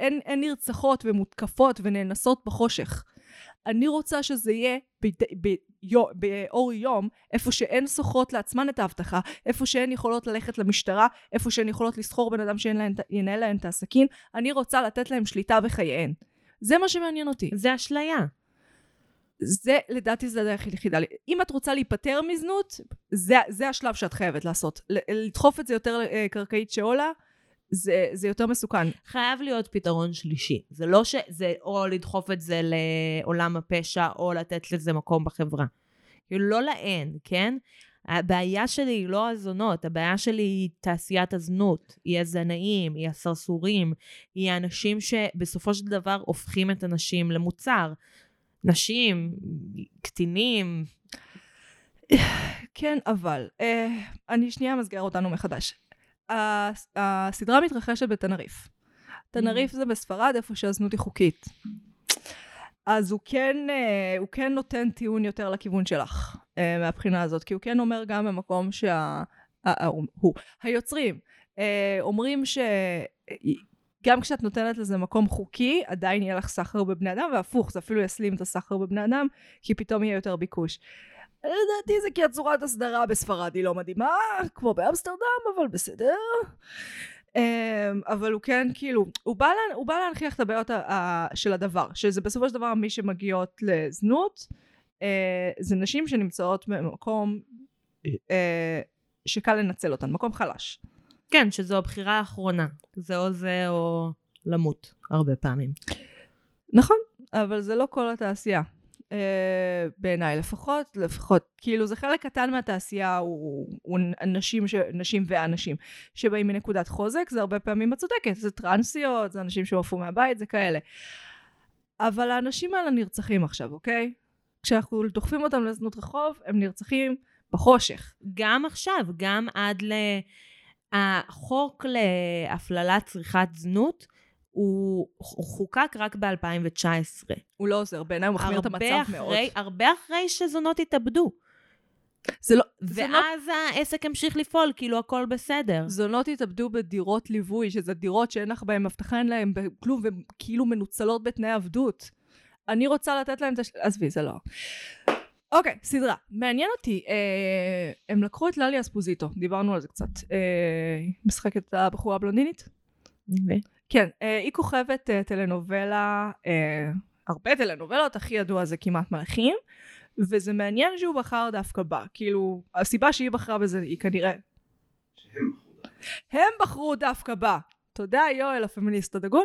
אין, אין נרצחות ומותקפות ונאנסות בחושך אני רוצה שזה יהיה באור יום, איפה שהן שוכרות לעצמן את האבטחה, איפה שהן יכולות ללכת למשטרה, איפה שהן יכולות לסחור בן אדם שינהל להן את העסקים, אני רוצה לתת להן שליטה בחייהן. זה מה שמעניין אותי. זה אשליה. זה, לדעתי זה הדרך היחידה. אם את רוצה להיפטר מזנות, זה, זה השלב שאת חייבת לעשות. לדחוף את זה יותר לקרקעית שעולה, זה, זה יותר מסוכן. חייב להיות פתרון שלישי. זה לא שזה או לדחוף את זה לעולם הפשע, או לתת לזה מקום בחברה. כאילו, לא להן, כן? הבעיה שלי היא לא הזונות, הבעיה שלי היא תעשיית הזנות, היא הזנאים, היא הסרסורים, היא האנשים שבסופו של דבר הופכים את הנשים למוצר. נשים, קטינים, כן, אבל, אה, אני שנייה מסגר אותנו מחדש. הס- הסדרה מתרחשת בתנריף. תנריף זה בספרד, איפה שהזנות היא חוקית. אז הוא כן, אה, הוא כן נותן טיעון יותר לכיוון שלך, אה, מהבחינה הזאת, כי הוא כן אומר גם במקום שה... הוא, היוצרים, אה, אומרים ש... גם כשאת נותנת לזה מקום חוקי, עדיין יהיה לך סחר בבני אדם, והפוך, זה אפילו יסלים את הסחר בבני אדם, כי פתאום יהיה יותר ביקוש. לדעתי זה כי הצורת הסדרה בספרד היא לא מדהימה, כמו באמסטרדם, אבל בסדר. אמ, אבל הוא כן, כאילו, הוא בא, לה, הוא בא להנכיח את הבעיות ה- ה- של הדבר, שזה בסופו של דבר מי שמגיעות לזנות, אה, זה נשים שנמצאות במקום אה, שקל לנצל אותן, מקום חלש. כן, שזו הבחירה האחרונה. זה או זה או למות, הרבה פעמים. נכון, אבל זה לא כל התעשייה. Uh, בעיניי לפחות, לפחות, כאילו זה חלק קטן מהתעשייה הוא, הוא אנשים, ש, נשים ואנשים שבאים מנקודת חוזק, זה הרבה פעמים את צודקת, זה טרנסיות, זה אנשים שהועפו מהבית, זה כאלה. אבל האנשים האלה נרצחים עכשיו, אוקיי? כשאנחנו דוחפים אותם לזנות רחוב, הם נרצחים בחושך. גם עכשיו, גם עד ל... החוק להפללת צריכת זנות, הוא חוקק רק ב-2019. הוא לא עוזר, בעיניי הוא מחמיר את המצב אחרי, מאוד. הרבה אחרי שזונות התאבדו. זה לא, זונות, ואז העסק המשיך לפעול, כאילו הכל בסדר. זונות התאבדו בדירות ליווי, שזה דירות שאין לך בהן הבטחה, אין להן כלום, והן כאילו מנוצלות בתנאי עבדות. אני רוצה לתת להן את הש... עזבי, זה לא. אוקיי, סדרה. מעניין אותי, אה, הם לקחו את ללי אספוזיטו, דיברנו על זה קצת. אה, משחקת הבחורה הבלונדינית? אוקיי. כן, אה, היא כוכבת אה, טלנובלה, אה, הרבה טלנובלות, הכי ידוע זה כמעט מלאכים, וזה מעניין שהוא בחר דווקא בה. כאילו, הסיבה שהיא בחרה בזה היא כנראה... שהם בחרו. הם בחרו דווקא בה. תודה, יואל, הפמיניסט הדגול.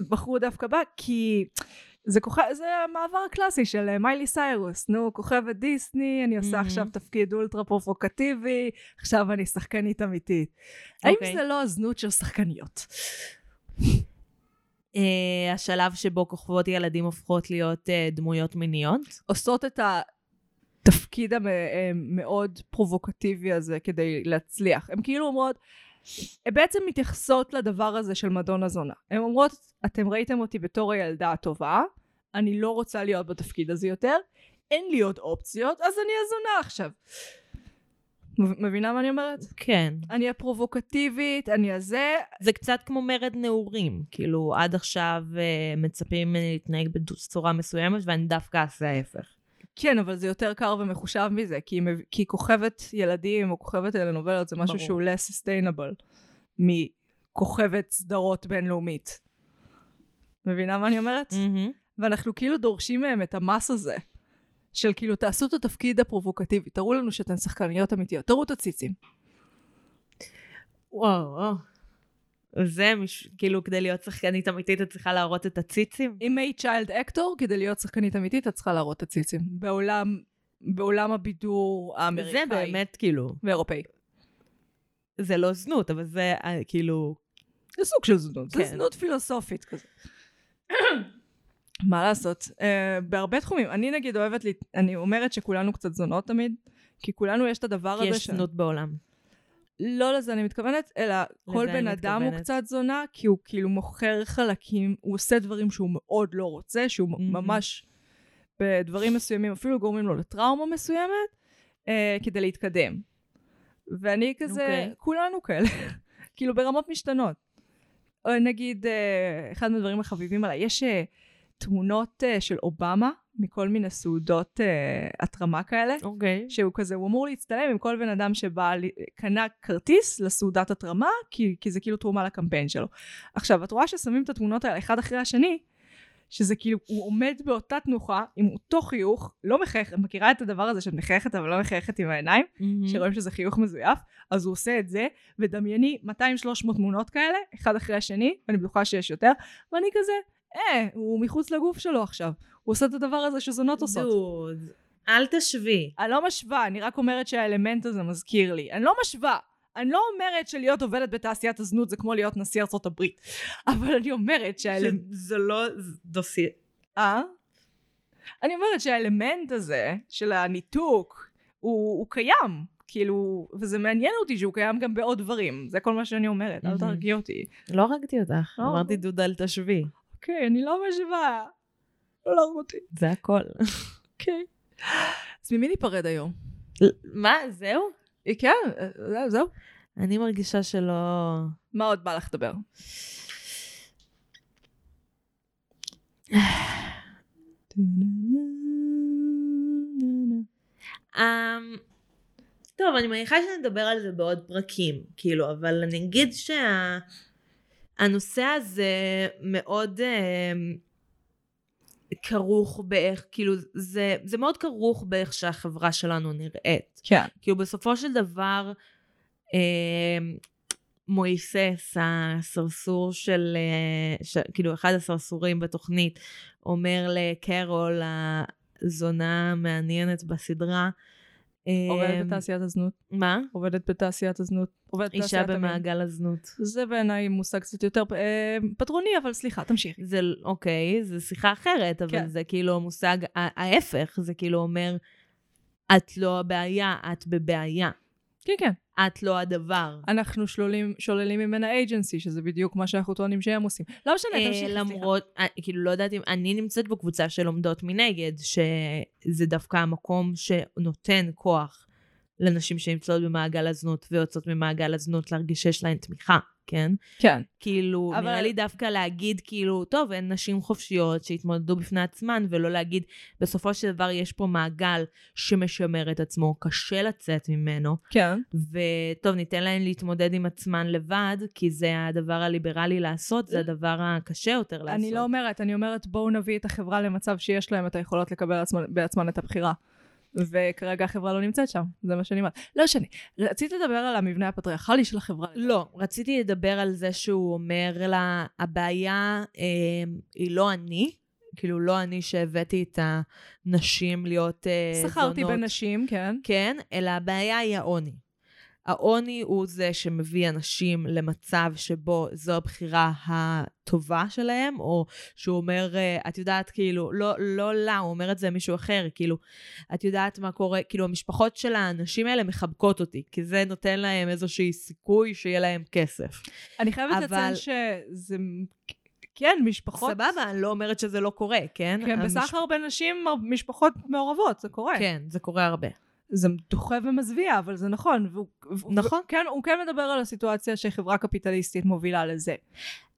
בחרו דווקא בה כי זה, כוכב, זה המעבר הקלאסי של אה, מיילי סיירוס. נו, כוכבת דיסני, אני עושה מהמם. עכשיו תפקיד אולטרה פרובוקטיבי, עכשיו אני שחקנית אמיתית. האם אוקיי. זה לא הזנות של שחקניות? אה, השלב שבו כוכבות ילדים הופכות להיות אה, דמויות מיניות. עושות את התפקיד המאוד פרובוקטיבי הזה כדי להצליח. הן כאילו אומרות, בעצם מתייחסות לדבר הזה של מדונה זונה. הן אומרות, אתם ראיתם אותי בתור הילדה הטובה, אני לא רוצה להיות בתפקיד הזה יותר, אין לי עוד אופציות, אז אני הזונה עכשיו. מב- מבינה מה אני אומרת? כן. אני הפרובוקטיבית, אני הזה, זה קצת כמו מרד נעורים. כאילו, עד עכשיו אה, מצפים ממני להתנהג בצורה מסוימת, ואני דווקא אעשה ההפך. כן, אבל זה יותר קר ומחושב מזה, כי, כי כוכבת ילדים או כוכבת טלנובלות זה משהו ברור. שהוא less sustainable מכוכבת סדרות בינלאומית. מבינה מה אני אומרת? מהמם. ואנחנו כאילו דורשים מהם את המס הזה, של כאילו תעשו את התפקיד הפרובוקטיבי, תראו לנו שאתן שחקניות אמיתיות, תראו את הציצים. וואו, וואו. זה מש... כאילו, כדי להיות שחקנית אמיתית, את צריכה להראות את הציצים? אם היית צ'יילד אקטור, כדי להיות שחקנית אמיתית, את צריכה להראות את הציצים. בעולם, בעולם הבידור האמריקאי. זה באמת, כאילו, ואירופאי. זה לא זנות, אבל זה אה, כאילו... זה סוג של זנות, זה כן. זנות פילוסופית כזה. מה לעשות? Uh, בהרבה תחומים. אני נגיד אוהבת, לי, אני אומרת שכולנו קצת זונות תמיד, כי כולנו יש את הדבר כי הזה יש זנות בעולם. לא לזה אני מתכוונת, אלא כל בן אדם הוא מתכוונת. קצת זונה, כי הוא כאילו מוכר חלקים, הוא עושה דברים שהוא מאוד לא רוצה, שהוא מהמם. ממש בדברים מסוימים, אפילו גורמים לו לטראומה מסוימת, אה, כדי להתקדם. ואני כזה, אוקיי. כולנו כאלה, כאילו ברמות משתנות. או נגיד, אה, אחד מהדברים החביבים עליי, יש אה, תמונות אה, של אובמה מכל מיני סעודות אה, התרמה כאלה. אוקיי. שהוא כזה, הוא אמור להצטלם עם כל בן אדם שבא, קנה כרטיס לסעודת התרמה, כי, כי זה כאילו תרומה לקמפיין שלו. עכשיו, את רואה ששמים את התמונות האלה אחד אחרי השני, שזה כאילו, הוא עומד באותה תנוחה, עם אותו חיוך, לא מחייך, את מכירה את הדבר הזה שאת מחייכת אבל לא מחייכת עם העיניים, מהמם. שרואים שזה חיוך מזויף, אז הוא עושה את זה, ודמייני 200-300 תמונות כאלה, אחד אחרי השני, ואני בטוחה שיש יותר, ואני כזה, אה, הוא מחוץ לגוף שלו עכשיו, הוא עושה את הדבר הזה שזונות עושות. דוד, אל תשווי. אני לא משווה, אני רק אומרת שהאלמנט הזה מזכיר לי. אני לא משווה. אני לא אומרת שלהיות עובדת בתעשיית הזנות זה כמו להיות נשיא ארצות הברית. אבל אני אומרת שהאלמנט... זה לא דוסי... אה? אני אומרת שהאלמנט הזה של הניתוק הוא, הוא קיים. כאילו, וזה מעניין אותי שהוא קיים גם בעוד דברים. זה כל מה שאני אומרת, אל. תרגיע אותי. לא הרגתי אותך, לא. אמרתי דוד אל תשווי. אוקיי, אני לא משווה. לא להרוג אותי. זה הכל. אוקיי. אז ממי ניפרד היום? מה, זהו? כן, זהו, זהו. אני מרגישה שלא... מה עוד בא לך לדבר? אמ, טוב, אני מניחה שנדבר על זה בעוד פרקים, כאילו, אבל אני אגיד שהנושא הזה מאוד אמ, כרוך באיך, כאילו, זה, זה מאוד כרוך באיך שהחברה שלנו נראית. כן. כאילו, בסופו של דבר, אמ, מויסס, הסרסור של, אה, ש, כאילו, אחד הסרסורים בתוכנית, אומר לקרול, הזונה המעניינת בסדרה, עובדת אמ, בתעשיית הזנות. מה? עובדת בתעשיית הזנות. עובדת אישה. במעגל הזנות. זה בעיניי מושג קצת יותר אה, פטרוני, אבל סליחה, תמשיכי. זה, אוקיי, זו שיחה אחרת, אבל כן. זה כאילו מושג, ההפך, זה כאילו אומר, את לא הבעיה, את בבעיה. כן, כן. את לא הדבר. אנחנו שוללים, שוללים ממנה אייג'נסי, שזה בדיוק מה שאנחנו טוענים שהם עושים. לא משנה, אה, תמשיכי. למרות, אה, כאילו לא יודעת אם, אני נמצאת בקבוצה של עומדות מנגד, שזה דווקא המקום שנותן כוח לנשים שנמצאות במעגל הזנות ויוצאות ממעגל הזנות להרגיש שיש להן תמיכה, כן? כן. כאילו, אבל-. נראה לי דווקא להגיד, כאילו, טוב, הן נשים חופשיות שהתמודדו בפני עצמן, ולא להגיד, בסופו של דבר יש פה מעגל שמשמר את עצמו, קשה לצאת ממנו, כן. וטוב, ניתן להן להתמודד עם עצמן לבד, כי זה הדבר הליברלי לעשות, זה הדבר הקשה יותר לעשות. אני לא אומרת, אני אומרת בואו נביא את החברה למצב שיש להם את היכולות לקבל עצמן, בעצמן את הבחירה. וכרגע החברה לא נמצאת שם, זה מה שאני אומרת. לא משנה, רציתי לדבר על המבנה הפטריארכלי של החברה. לא, רציתי לדבר על זה שהוא אומר לה, הבעיה אה, היא לא אני, כאילו לא אני שהבאתי את הנשים להיות אה, זונות. שכרתי בנשים, כן. כן, אלא הבעיה היא העוני. העוני הוא זה שמביא אנשים למצב שבו זו הבחירה הטובה שלהם, או שהוא אומר, אה, את יודעת, כאילו, לא, לא לה, הוא אומר את זה למישהו אחר, כאילו, את יודעת מה קורה, כאילו, המשפחות של האנשים האלה מחבקות אותי, כי זה נותן להם איזשהו סיכוי שיהיה להם כסף. אני חייבת אבל- לציין שזה... כן, משפחות... סבבה, אני לא אומרת שזה לא קורה, כן? כן, המשפ- בסחר בין נשים, משפחות מעורבות, זה קורה. כן, זה קורה הרבה. זה דוחה ומזוויע, אבל זה נכון. והוא, נכון. כן, הוא כן מדבר על הסיטואציה שחברה קפיטליסטית מובילה לזה.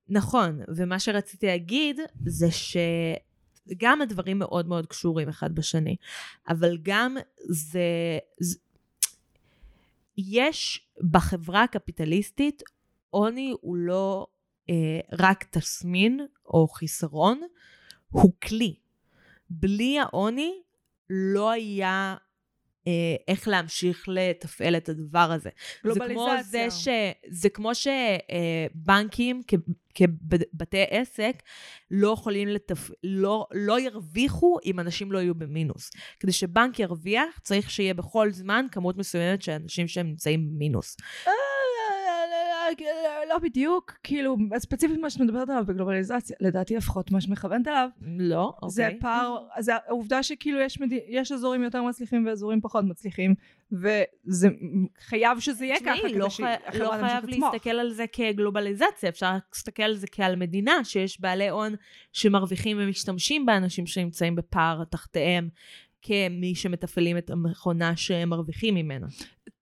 נכון, ומה שרציתי להגיד זה שגם הדברים מאוד מאוד קשורים אחד בשני, אבל גם זה... זה... יש בחברה הקפיטליסטית, עוני הוא לא אה, רק תסמין או חיסרון, הוא כלי. בלי העוני לא היה איך להמשיך לתפעל את הדבר הזה. זה כמו גלובליזציה. זה ש... זה כמו שבנקים כבתי עסק לא יכולים לתפ... לא, לא ירוויחו אם אנשים לא יהיו במינוס. כדי שבנק ירוויח, צריך שיהיה בכל זמן כמות מסוימת של אנשים שהם נמצאים במינוס. אה, לא בדיוק, כאילו, ספציפית מה שאת מדברת עליו בגלובליזציה, לדעתי לפחות מה שמכוונת אליו, לא, אוקיי. זה פער, זה העובדה שכאילו יש, מדי, יש אזורים יותר מצליחים ואזורים פחות מצליחים, וזה חייב שזה יהיה ככה, תשמעי, כדי לא, שהחברה חי... לא תמשיך חייב לצמוח. להסתכל על זה כגלובליזציה, אפשר להסתכל על זה כעל מדינה, שיש בעלי הון שמרוויחים ומשתמשים באנשים שנמצאים בפער תחתיהם, כמי שמתפעלים את המכונה שהם מרוויחים ממנה.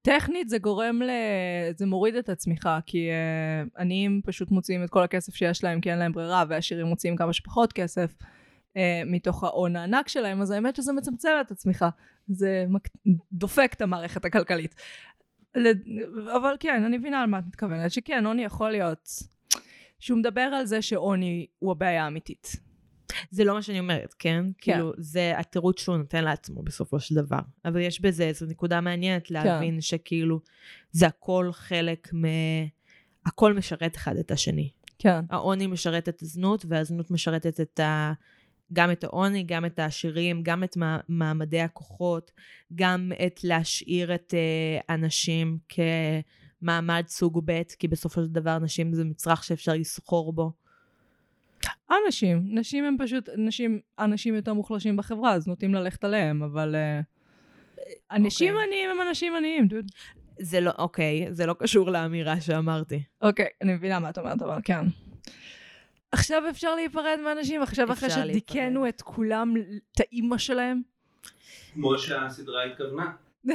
טכנית זה גורם ל... זה מוריד את הצמיחה, כי uh, עניים פשוט מוציאים את כל הכסף שיש להם כי אין להם ברירה, ועשירים מוציאים כמה שפחות כסף uh, מתוך ההון הענק שלהם, אז האמת שזה מצמצם את הצמיחה. זה מק... דופק את המערכת הכלכלית. לד... אבל כן, אני מבינה על מה את מתכוונת, שכן, עוני יכול להיות... שהוא מדבר על זה שעוני הוא הבעיה האמיתית. זה לא מה שאני אומרת, כן? כן. כאילו, זה התירוץ שהוא נותן לעצמו בסופו של דבר. אבל יש בזה איזו נקודה מעניינת להבין שכאילו, זה הכל חלק מ... הכל משרת אחד את השני. כן. העוני משרת את הזנות, והזנות משרתת את ה... גם את העוני, גם את העשירים, גם את מע- מעמדי הכוחות, גם את להשאיר את הנשים כמעמד סוג ב', כי בסופו של דבר נשים זה מצרך שאפשר לסחור בו. אנשים, נשים הם פשוט, נשים, אנשים יותר מוחלשים בחברה, אז נוטים ללכת עליהם, אבל... Uh, אנשים אוקיי. עניים הם אנשים עניים, דוד. זה לא, אוקיי, זה לא קשור לאמירה שאמרתי. אוקיי, אני מבינה מה את אומרת, אבל כן. עכשיו אפשר להיפרד מאנשים, עכשיו אחרי שדיכאנו את כולם, את האימא שלהם? כמו שהסדרה התכוונה.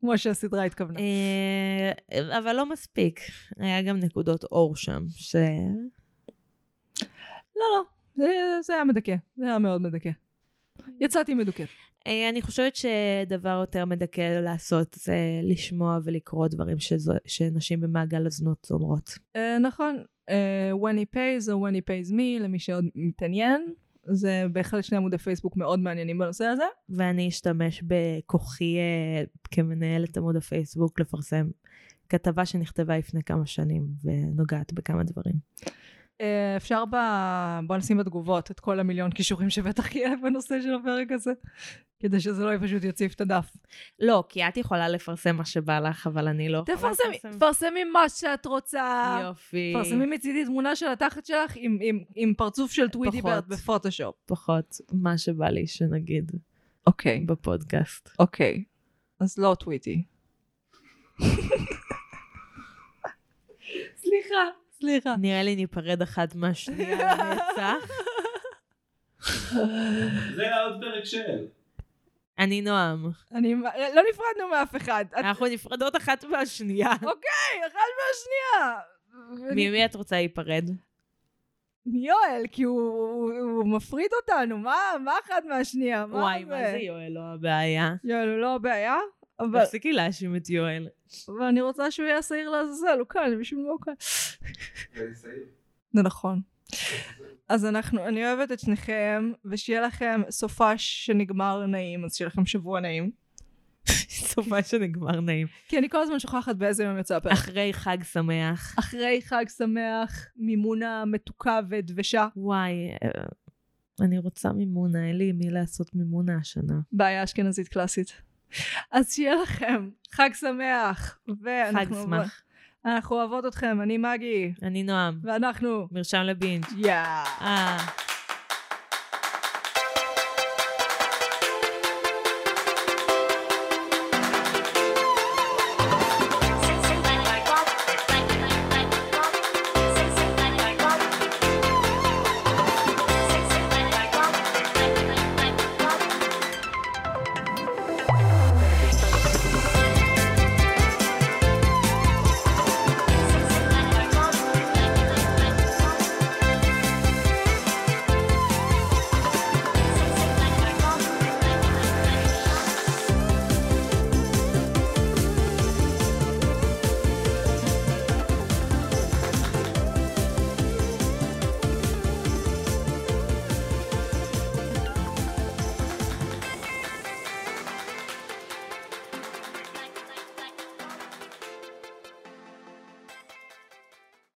כמו שהסדרה התכוונה. אה, אבל לא מספיק. היה גם נקודות אור שם, ש... לא, לא, זה, זה היה מדכא, זה היה מאוד מדכא. יצאתי מדוכאת. אה, אני חושבת שדבר יותר מדכא לעשות זה לשמוע ולקרוא דברים שזו, שנשים במעגל הזנות אומרות. Uh, נכון, uh, when he pays או when he pays me, למי שעוד מתעניין. זה בהחלט שני עמודי פייסבוק מאוד מעניינים בנושא הזה. ואני אשתמש בכוחי אה, כמנהלת עמוד הפייסבוק לפרסם כתבה שנכתבה לפני כמה שנים ונוגעת בכמה דברים. אה, אפשר ב... בוא נשים בתגובות את כל המיליון כישורים שבטח יהיה בנושא של הפרק הזה, כדי שזה לא פשוט יציף את הדף. לא, כי את יכולה לפרסם מה שבא לך, אבל אני לא תפרסמי. תפרסמי מה שאת רוצה. יופי. תפרסמי מצידי תמונה של התחת שלך עם, עם, עם פרצוף של טוויטי פחות. ברד בפוטושופ. פחות מה שבא לי שנגיד אוקיי, בפודקאסט. אוקיי. אז לא טוויטי. סליחה, סליחה. נראה לי ניפרד אחת מהשנייה לנצח. זה היה עוד פרק של. אני נועם. אני, לא נפרדנו מאף אחד. אנחנו נפרדות אחת מהשנייה. אוקיי, אחד מהשנייה. ממי את רוצה להיפרד? מיואל, כי הוא, מפריד אותנו, מה, מה אחד מהשנייה? מה וואי, מה זה יואל לא הבעיה? יואל הוא לא הבעיה, אבל, תפסיקי להאשים את יואל. אבל אני רוצה שהוא יהיה שעיר לעזאזל, הוא כאן, בשביל מה הוא כאן. זה נכון. אז אנחנו, אני אוהבת את שניכם, ושיהיה לכם סופש שנגמר נעים, אז שיהיה לכם שבוע נעים. סופה שנגמר נעים. כי אני כל הזמן שוכחת באיזה יום יצא הפרק. אחרי חג שמח. אחרי חג שמח, מימונה מתוקה ודבשה. וואי, אה, אני רוצה מימונה, אין לי מי לעשות מימונה השנה. בעיה אשכנזית קלאסית. אז שיהיה לכם חג שמח. חג שמח. אנחנו אוהבות אתכם, אני מגי. אני נועם. ואנחנו, מרשם לבינג'. יאה. אה.